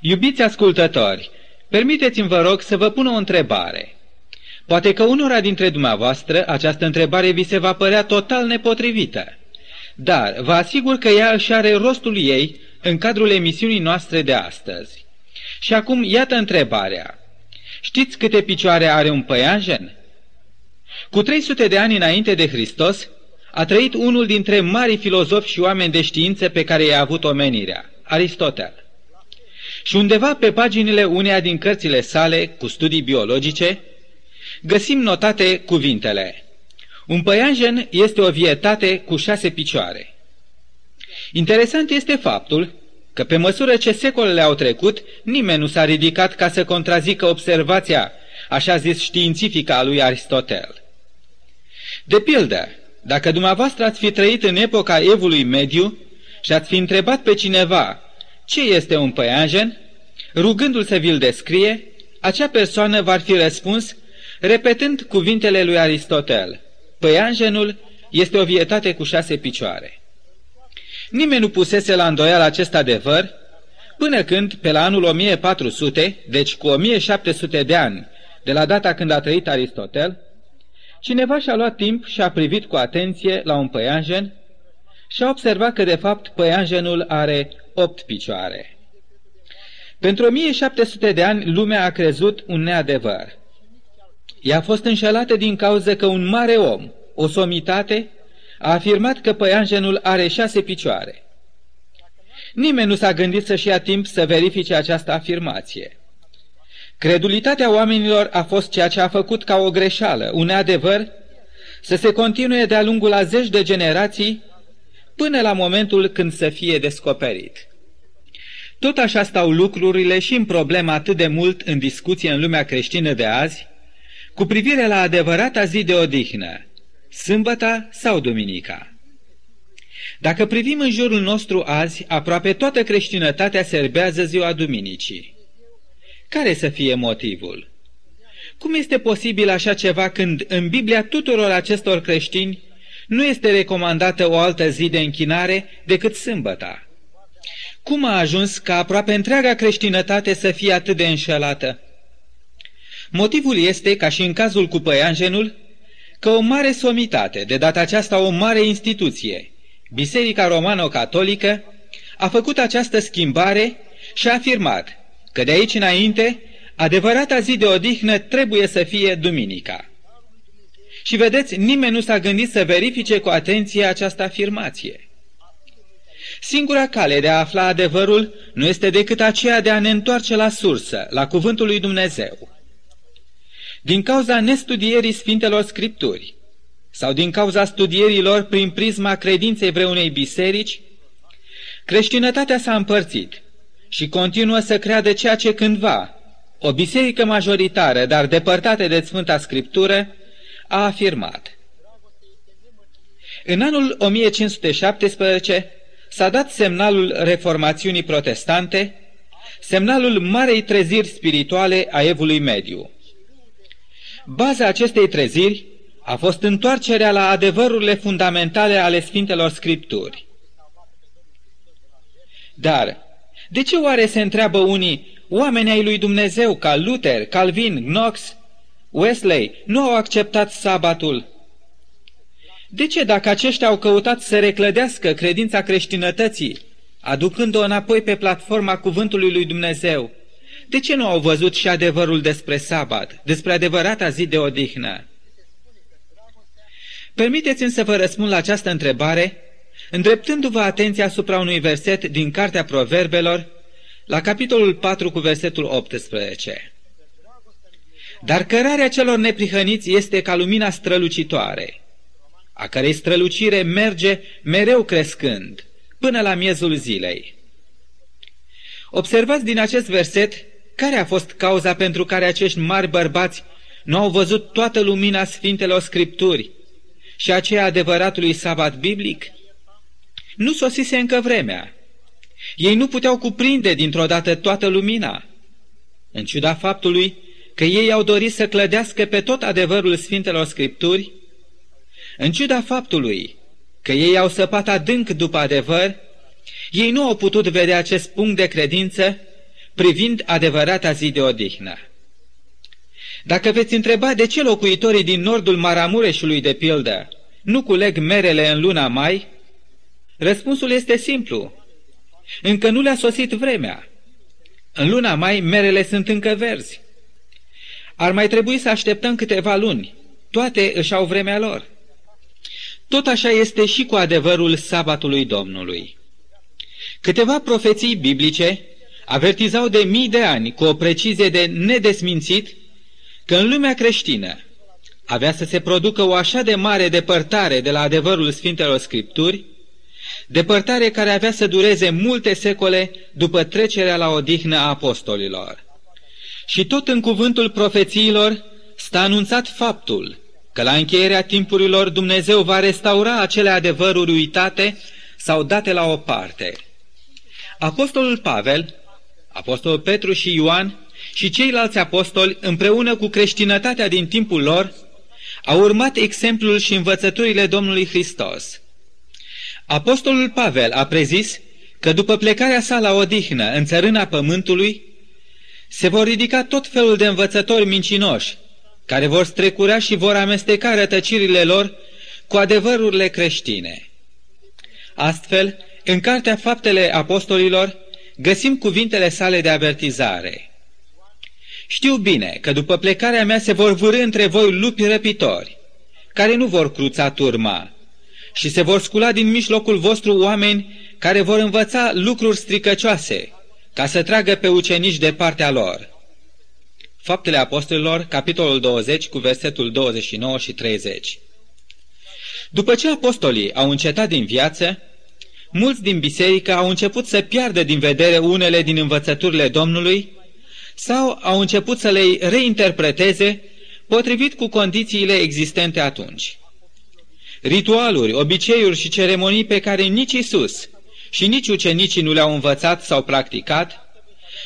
Iubiți ascultători, permiteți-mi vă rog să vă pun o întrebare. Poate că unora dintre dumneavoastră această întrebare vi se va părea total nepotrivită, dar vă asigur că ea își are rostul ei în cadrul emisiunii noastre de astăzi. Și acum iată întrebarea. Știți câte picioare are un păianjen? Cu 300 de ani înainte de Hristos, a trăit unul dintre mari filozofi și oameni de știință pe care i-a avut omenirea, Aristotel. Și undeva pe paginile uneia din cărțile sale, cu studii biologice, găsim notate cuvintele Un păianjen este o vietate cu șase picioare. Interesant este faptul că pe măsură ce secolele au trecut, nimeni nu s-a ridicat ca să contrazică observația, așa zis științifică a lui Aristotel. De pildă, dacă dumneavoastră ați fi trăit în epoca evului mediu și ați fi întrebat pe cineva ce este un păianjen, rugându-l să vi-l descrie, acea persoană va fi răspuns repetând cuvintele lui Aristotel. Păianjenul este o vietate cu șase picioare. Nimeni nu pusese la îndoială acest adevăr, până când, pe la anul 1400, deci cu 1700 de ani de la data când a trăit Aristotel, cineva și-a luat timp și a privit cu atenție la un păianjen și a observat că, de fapt, păianjenul are opt picioare. Pentru 1700 de ani, lumea a crezut un neadevăr. Ea a fost înșelată din cauza că un mare om, o somitate, a afirmat că păianjenul are șase picioare. Nimeni nu s-a gândit să-și ia timp să verifice această afirmație. Credulitatea oamenilor a fost ceea ce a făcut ca o greșeală, un adevăr, să se continue de-a lungul a zeci de generații până la momentul când să fie descoperit. Tot așa stau lucrurile și în problema atât de mult în discuție în lumea creștină de azi, cu privire la adevărata zi de odihnă, sâmbăta sau duminica. Dacă privim în jurul nostru azi, aproape toată creștinătatea serbează ziua duminicii. Care să fie motivul? Cum este posibil așa ceva când în Biblia tuturor acestor creștini nu este recomandată o altă zi de închinare decât sâmbăta? Cum a ajuns ca aproape întreaga creștinătate să fie atât de înșelată? Motivul este, ca și în cazul cu păianjenul, că o mare somitate, de data aceasta o mare instituție, Biserica Romano-Catolică, a făcut această schimbare și a afirmat că de aici înainte, adevărata zi de odihnă trebuie să fie duminica. Și vedeți, nimeni nu s-a gândit să verifice cu atenție această afirmație. Singura cale de a afla adevărul nu este decât aceea de a ne întoarce la sursă, la cuvântul lui Dumnezeu. Din cauza nestudierii Sfintelor Scripturi sau din cauza studierilor prin prisma credinței vreunei biserici, creștinătatea s-a împărțit și continuă să creadă ceea ce cândva o biserică majoritară, dar depărtată de Sfânta Scriptură, a afirmat. În anul 1517 s-a dat semnalul reformațiunii protestante, semnalul marei treziri spirituale a evului mediu. Baza acestei treziri a fost întoarcerea la adevărurile fundamentale ale Sfintelor Scripturi. Dar, de ce oare se întreabă unii, oamenii ai lui Dumnezeu ca Luther, Calvin, Knox, Wesley, nu au acceptat sabatul? De ce dacă aceștia au căutat să reclădească credința creștinătății, aducând-o înapoi pe platforma cuvântului lui Dumnezeu, de ce nu au văzut și adevărul despre sabat, despre adevărata zi de odihnă? Permiteți-mi să vă răspund la această întrebare, îndreptându-vă atenția asupra unui verset din Cartea Proverbelor, la capitolul 4 cu versetul 18. Dar cărarea celor neprihăniți este ca lumina strălucitoare, a cărei strălucire merge mereu crescând, până la miezul zilei. Observați din acest verset care a fost cauza pentru care acești mari bărbați nu au văzut toată lumina Sfintelor Scripturi și aceea adevăratului sabat biblic? Nu sosise încă vremea. Ei nu puteau cuprinde dintr-o dată toată lumina. În ciuda faptului că ei au dorit să clădească pe tot adevărul Sfintelor Scripturi, în ciuda faptului că ei au săpat adânc după adevăr, ei nu au putut vedea acest punct de credință privind adevărata zi de odihnă. Dacă veți întreba de ce locuitorii din nordul Maramureșului, de pildă, nu culeg merele în luna mai, răspunsul este simplu. Încă nu le-a sosit vremea. În luna mai, merele sunt încă verzi. Ar mai trebui să așteptăm câteva luni. Toate își au vremea lor. Tot așa este și cu adevărul sabatului Domnului. Câteva profeții biblice avertizau de mii de ani cu o precizie de nedesmințit că în lumea creștină avea să se producă o așa de mare depărtare de la adevărul Sfintelor Scripturi, depărtare care avea să dureze multe secole după trecerea la odihnă a apostolilor. Și tot în cuvântul profețiilor sta anunțat faptul că la încheierea timpurilor Dumnezeu va restaura acele adevăruri uitate sau date la o parte. Apostolul Pavel, apostolul Petru și Ioan și ceilalți apostoli, împreună cu creștinătatea din timpul lor, au urmat exemplul și învățăturile Domnului Hristos. Apostolul Pavel a prezis că după plecarea sa la odihnă în țărâna pământului, se vor ridica tot felul de învățători mincinoși, care vor strecura și vor amesteca rătăcirile lor cu adevărurile creștine. Astfel, în Cartea Faptele Apostolilor, găsim cuvintele sale de avertizare. Știu bine că după plecarea mea se vor vârâ între voi lupi răpitori, care nu vor cruța turma, și se vor scula din mijlocul vostru oameni care vor învăța lucruri stricăcioase, ca să tragă pe ucenici de partea lor. Faptele Apostolilor, capitolul 20, cu versetul 29 și 30. După ce apostolii au încetat din viață, mulți din biserică au început să piardă din vedere unele din învățăturile Domnului sau au început să le reinterpreteze potrivit cu condițiile existente atunci. Ritualuri, obiceiuri și ceremonii pe care nici Isus și nici ucenicii nu le-au învățat sau practicat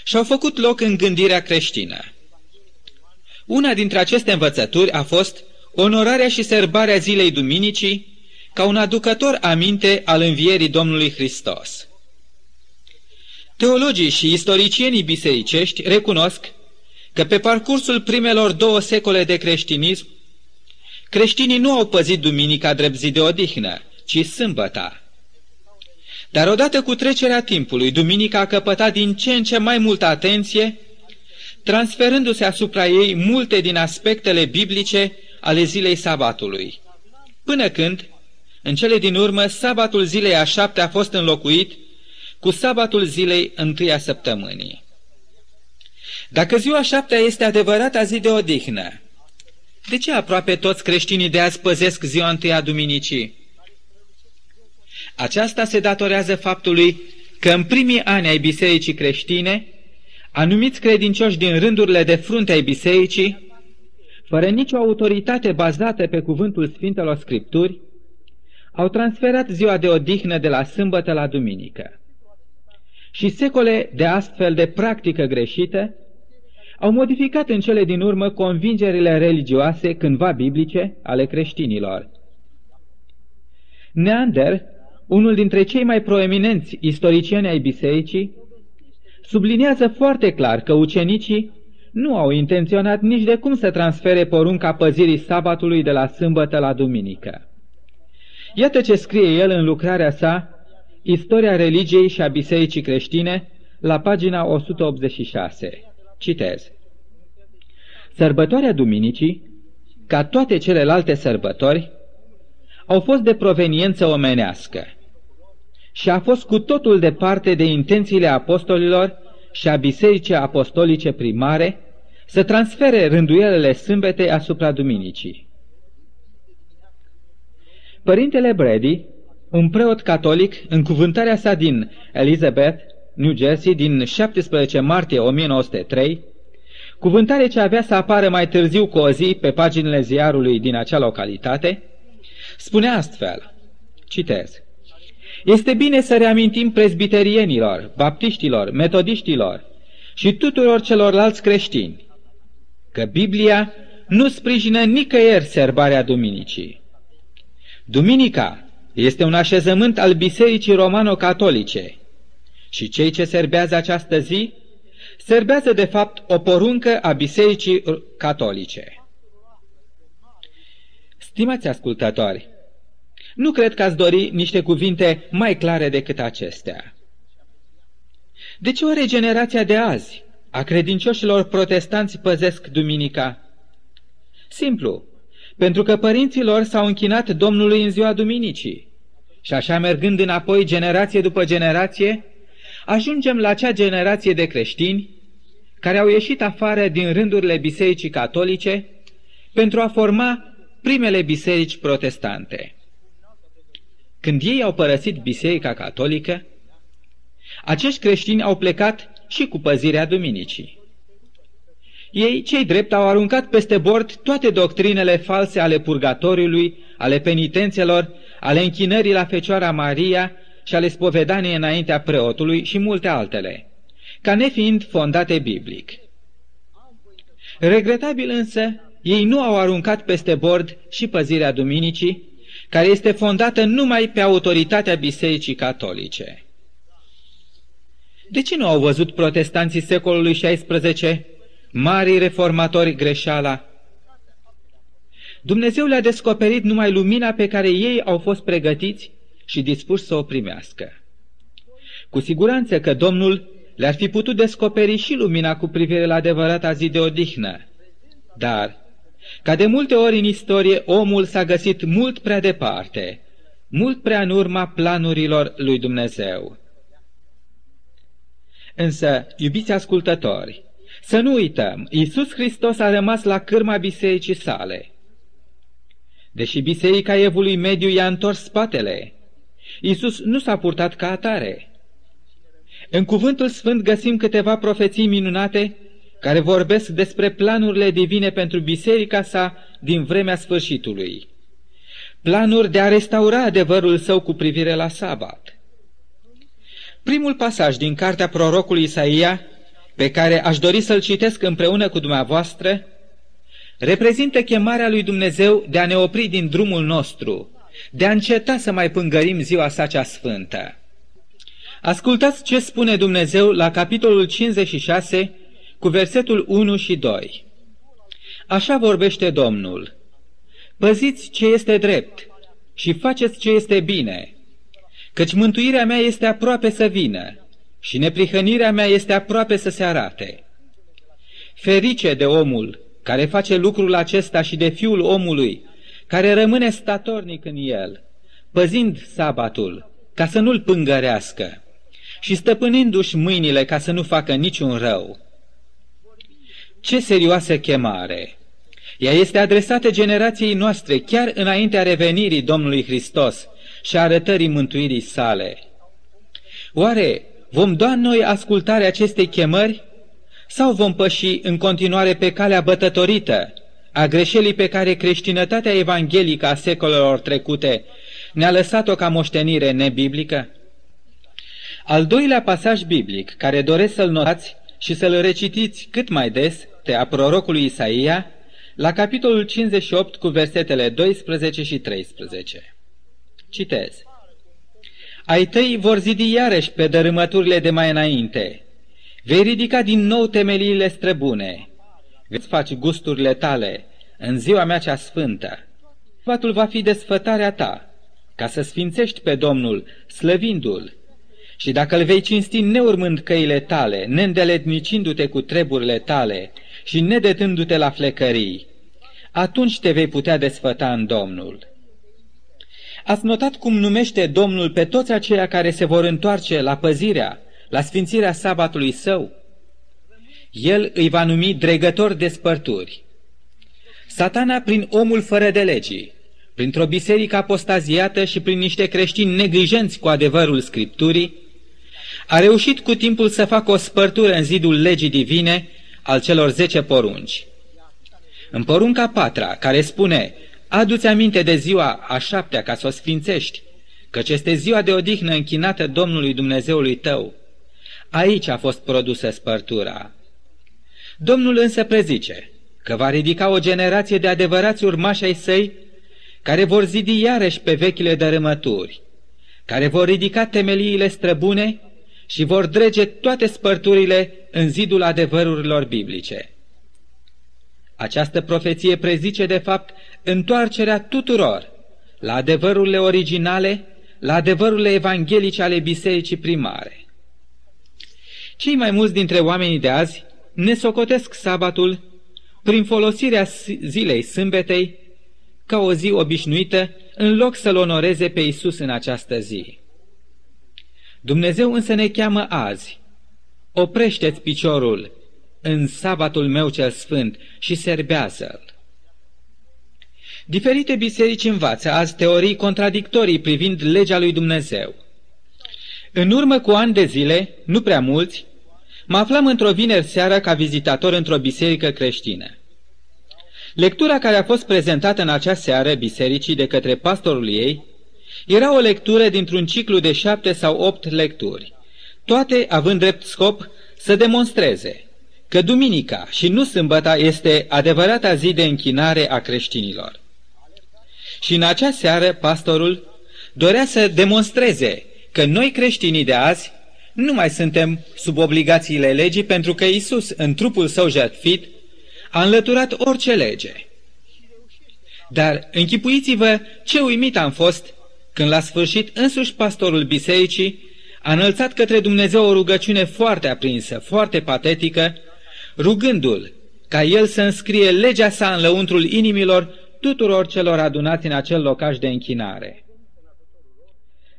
și-au făcut loc în gândirea creștină. Una dintre aceste învățături a fost onorarea și serbarea zilei duminicii ca un aducător aminte al învierii Domnului Hristos. Teologii și istoricienii bisericești recunosc că pe parcursul primelor două secole de creștinism, creștinii nu au păzit duminica drept zi de odihnă, ci sâmbăta. Dar odată cu trecerea timpului, duminica a căpătat din ce în ce mai multă atenție, transferându-se asupra ei multe din aspectele biblice ale zilei sabatului. Până când, în cele din urmă, sabatul zilei a șapte a fost înlocuit cu sabatul zilei întâia săptămânii. Dacă ziua șaptea este adevărata zi de odihnă, de ce aproape toți creștinii de azi păzesc ziua întâia duminicii? Aceasta se datorează faptului că în primii ani ai bisericii creștine, anumiți credincioși din rândurile de frunte ai bisericii, fără nicio autoritate bazată pe cuvântul Sfintelor Scripturi, au transferat ziua de odihnă de la sâmbătă la duminică. Și secole de astfel de practică greșită au modificat în cele din urmă convingerile religioase cândva biblice ale creștinilor. Neander, unul dintre cei mai proeminenți istoricieni ai bisericii, subliniază foarte clar că ucenicii nu au intenționat nici de cum să transfere porunca păzirii sabatului de la sâmbătă la duminică. Iată ce scrie el în lucrarea sa, Istoria religiei și a bisericii creștine, la pagina 186. Citez. Sărbătoarea Duminicii, ca toate celelalte sărbători, au fost de proveniență omenească și a fost cu totul departe de intențiile apostolilor și a bisericii apostolice primare să transfere rânduielele sâmbetei asupra duminicii. Părintele Brady, un preot catolic, în cuvântarea sa din Elizabeth, New Jersey, din 17 martie 1903, cuvântare ce avea să apară mai târziu cu o zi pe paginile ziarului din acea localitate, spune astfel, citez, Este bine să reamintim prezbiterienilor, baptiștilor, metodiștilor și tuturor celorlalți creștini că Biblia nu sprijină nicăieri serbarea Duminicii. Duminica este un așezământ al Bisericii Romano-Catolice și cei ce serbează această zi serbează de fapt o poruncă a Bisericii Catolice. Stimați ascultători, nu cred că ați dori niște cuvinte mai clare decât acestea. De ce o regenerația de azi a credincioșilor protestanți păzesc duminica? Simplu, pentru că părinții lor s-au închinat Domnului în ziua duminicii. Și așa mergând înapoi generație după generație, ajungem la acea generație de creștini care au ieșit afară din rândurile bisericii catolice pentru a forma primele biserici protestante. Când ei au părăsit biserica catolică, acești creștini au plecat și cu păzirea duminicii. Ei, cei drept, au aruncat peste bord toate doctrinele false ale purgatoriului, ale penitențelor, ale închinării la Fecioara Maria și ale spovedaniei înaintea preotului și multe altele, ca nefiind fondate biblic. Regretabil însă, ei nu au aruncat peste bord și păzirea duminicii, care este fondată numai pe autoritatea Bisericii Catolice. De ce nu au văzut protestanții secolului XVI, marii reformatori, greșeala? Dumnezeu le-a descoperit numai lumina pe care ei au fost pregătiți și dispuși să o primească. Cu siguranță că Domnul le-ar fi putut descoperi și lumina cu privire la adevărata zi de odihnă. Dar, ca de multe ori în istorie, omul s-a găsit mult prea departe, mult prea în urma planurilor lui Dumnezeu. Însă, iubiți ascultători, să nu uităm, Iisus Hristos a rămas la cârma bisericii sale. Deși biserica evului mediu i-a întors spatele, Iisus nu s-a purtat ca atare. În cuvântul sfânt găsim câteva profeții minunate care vorbesc despre planurile divine pentru biserica sa din vremea sfârșitului. Planuri de a restaura adevărul său cu privire la sabat. Primul pasaj din cartea prorocului Isaia, pe care aș dori să-l citesc împreună cu dumneavoastră, reprezintă chemarea lui Dumnezeu de a ne opri din drumul nostru, de a înceta să mai pângărim ziua sa cea sfântă. Ascultați ce spune Dumnezeu la capitolul 56, cu versetul 1 și 2. Așa vorbește Domnul. Păziți ce este drept și faceți ce este bine, căci mântuirea mea este aproape să vină și neprihănirea mea este aproape să se arate. Ferice de omul care face lucrul acesta și de fiul omului, care rămâne statornic în el, păzind sabatul, ca să nu-l pângărească și stăpânindu-și mâinile ca să nu facă niciun rău. Ce serioasă chemare! Ea este adresată generației noastre chiar înaintea revenirii Domnului Hristos și arătării mântuirii sale. Oare vom da noi ascultarea acestei chemări sau vom păși în continuare pe calea bătătorită a greșelii pe care creștinătatea evanghelică a secolelor trecute ne-a lăsat-o ca moștenire nebiblică? Al doilea pasaj biblic, care doresc să-l notați și să-l recitiți cât mai des, te a prorocului Isaia, la capitolul 58 cu versetele 12 și 13. Citez. Ai tăi vor zidi iarăși pe dărâmăturile de mai înainte. Vei ridica din nou temeliile străbune. Veți face gusturile tale în ziua mea cea sfântă. Fatul va fi desfătarea ta, ca să sfințești pe Domnul, slăvindu-L. Și dacă îl vei cinsti neurmând căile tale, neîndeletnicindu-te cu treburile tale și nedetându-te la flecării, atunci te vei putea desfăta în Domnul. Ați notat cum numește Domnul pe toți aceia care se vor întoarce la păzirea, la sfințirea sabatului său? El îi va numi dregător de spărturi. Satana, prin omul fără de legii, printr-o biserică apostaziată și prin niște creștini neglijenți cu adevărul Scripturii, a reușit cu timpul să facă o spărtură în zidul legii divine al celor zece porunci. În porunca patra, care spune, adu-ți aminte de ziua a șaptea ca să o sfințești, căci este ziua de odihnă închinată Domnului Dumnezeului tău. Aici a fost produsă spărtura. Domnul însă prezice că va ridica o generație de adevărați urmași ai săi care vor zidi iarăși pe vechile dărâmături, care vor ridica temeliile străbune și vor drege toate spărturile în zidul adevărurilor biblice. Această profeție prezice, de fapt, întoarcerea tuturor la adevărurile originale, la adevărurile evanghelice ale bisericii primare. Cei mai mulți dintre oamenii de azi ne socotesc sabatul prin folosirea zilei sâmbetei ca o zi obișnuită, în loc să-L onoreze pe Isus în această zi. Dumnezeu însă ne cheamă azi. Oprește-ți piciorul în sabatul meu cel sfânt și serbează-l. Diferite biserici învață azi teorii contradictorii privind legea lui Dumnezeu. În urmă cu ani de zile, nu prea mulți, mă aflam într-o vineri seară ca vizitator într-o biserică creștină. Lectura care a fost prezentată în acea seară bisericii de către pastorul ei era o lectură dintr-un ciclu de șapte sau opt lecturi, toate având drept scop să demonstreze că duminica și nu sâmbăta este adevărata zi de închinare a creștinilor. Și în acea seară pastorul dorea să demonstreze că noi creștinii de azi nu mai suntem sub obligațiile legii pentru că Isus, în trupul său jertfit, a înlăturat orice lege. Dar închipuiți-vă ce uimit am fost când la sfârșit însuși pastorul bisericii a înălțat către Dumnezeu o rugăciune foarte aprinsă, foarte patetică, rugându-l ca el să înscrie legea sa în lăuntrul inimilor tuturor celor adunați în acel locaș de închinare.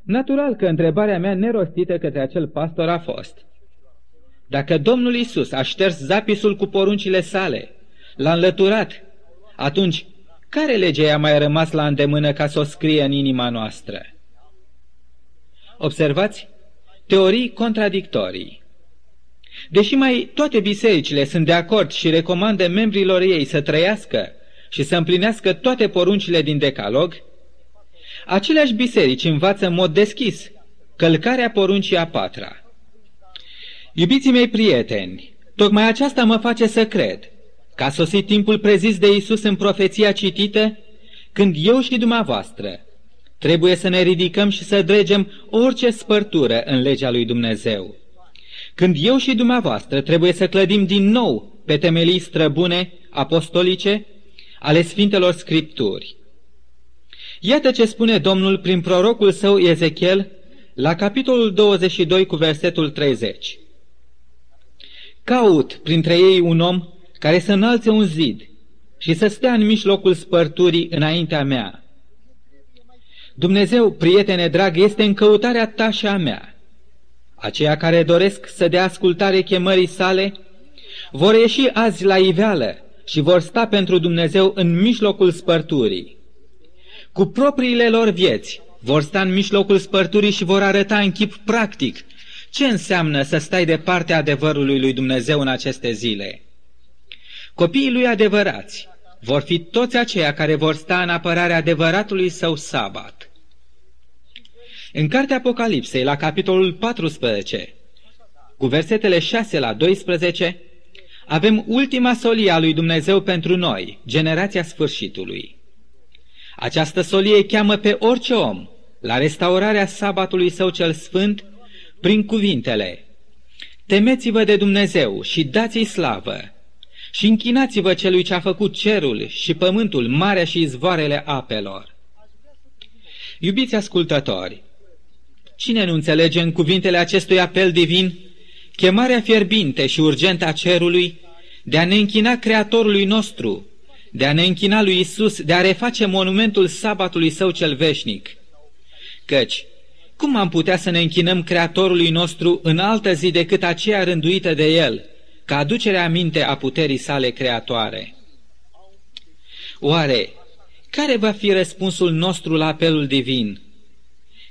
Natural că întrebarea mea nerostită către acel pastor a fost, dacă Domnul Isus a șters zapisul cu poruncile sale, l-a înlăturat, atunci care lege a mai rămas la îndemână ca să o scrie în inima noastră? Observați? Teorii contradictorii. Deși mai toate bisericile sunt de acord și recomandă membrilor ei să trăiască și să împlinească toate poruncile din decalog, aceleași biserici învață în mod deschis călcarea poruncii a patra. Iubiții mei prieteni, tocmai aceasta mă face să cred că a sosit timpul prezis de Isus în profeția citită, când eu și dumneavoastră trebuie să ne ridicăm și să dregem orice spărtură în legea lui Dumnezeu. Când eu și dumneavoastră trebuie să clădim din nou pe temelii străbune, apostolice, ale Sfintelor Scripturi. Iată ce spune Domnul prin prorocul său Ezechiel la capitolul 22 cu versetul 30. Caut printre ei un om care să înalțe un zid și să stea în mijlocul spărturii înaintea mea. Dumnezeu, prietene drag, este în căutarea ta și a mea. Aceia care doresc să dea ascultare chemării sale vor ieși azi la iveală și vor sta pentru Dumnezeu în mijlocul spărturii. Cu propriile lor vieți vor sta în mijlocul spărturii și vor arăta în chip practic ce înseamnă să stai de partea adevărului lui Dumnezeu în aceste zile. Copiii lui adevărați vor fi toți aceia care vor sta în apărarea adevăratului său sabat. În cartea Apocalipsei, la capitolul 14, cu versetele 6 la 12, avem ultima solie a lui Dumnezeu pentru noi, generația sfârșitului. Această solie cheamă pe orice om la restaurarea sabatului său cel sfânt prin cuvintele Temeți-vă de Dumnezeu și dați-i slavă și închinați-vă celui ce a făcut cerul și pământul, marea și izvoarele apelor. Iubiți ascultători, cine nu înțelege în cuvintele acestui apel divin chemarea fierbinte și urgentă a cerului de a ne închina Creatorului nostru, de a ne închina lui Isus, de a reface monumentul sabatului său cel veșnic. Căci, cum am putea să ne închinăm Creatorului nostru în altă zi decât aceea rânduită de El, ca aducerea aminte a puterii sale creatoare? Oare, care va fi răspunsul nostru la apelul divin?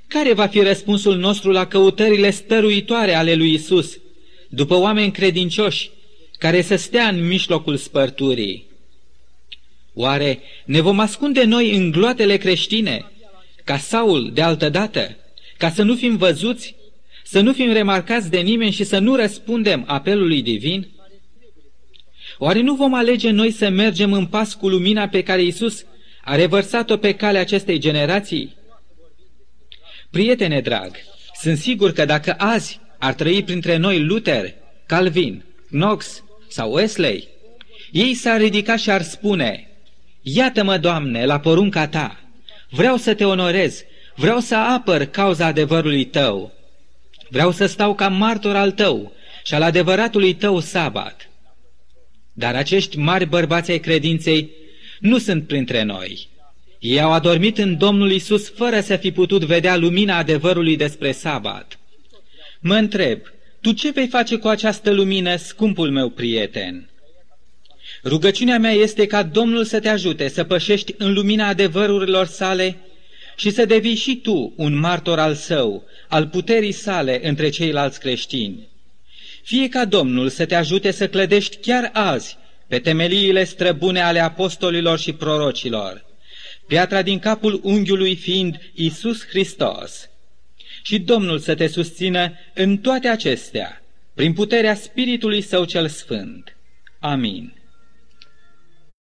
Care va fi răspunsul nostru la căutările stăruitoare ale lui Isus, după oameni credincioși, care să stea în mijlocul spărturii? Oare ne vom ascunde noi în gloatele creștine, ca Saul de altădată, ca să nu fim văzuți, să nu fim remarcați de nimeni și să nu răspundem apelului divin? Oare nu vom alege noi să mergem în pas cu lumina pe care Isus a revărsat-o pe calea acestei generații? Prietene drag, sunt sigur că dacă azi Ar trăi printre noi Luther, Calvin, Knox sau Wesley? Ei s-ar ridica și ar spune, Iată-mă, Doamne, la porunca Ta, vreau să te onorez, vreau să apăr cauza adevărului Tău, vreau să stau ca martor al Tău și al adevăratului Tău sabat. Dar acești mari bărbați ai credinței nu sunt printre noi. Ei au adormit în Domnul Isus fără să fi putut vedea lumina adevărului despre sabat. Mă întreb, tu ce vei face cu această lumină, scumpul meu prieten? Rugăciunea mea este ca Domnul să te ajute să pășești în lumina adevărurilor sale și să devii și tu un martor al său, al puterii sale între ceilalți creștini. Fie ca Domnul să te ajute să clădești chiar azi pe temeliile străbune ale apostolilor și prorocilor, piatra din capul unghiului fiind Isus Hristos. Și Domnul să te susțină în toate acestea, prin puterea Spiritului Său cel Sfânt. Amin.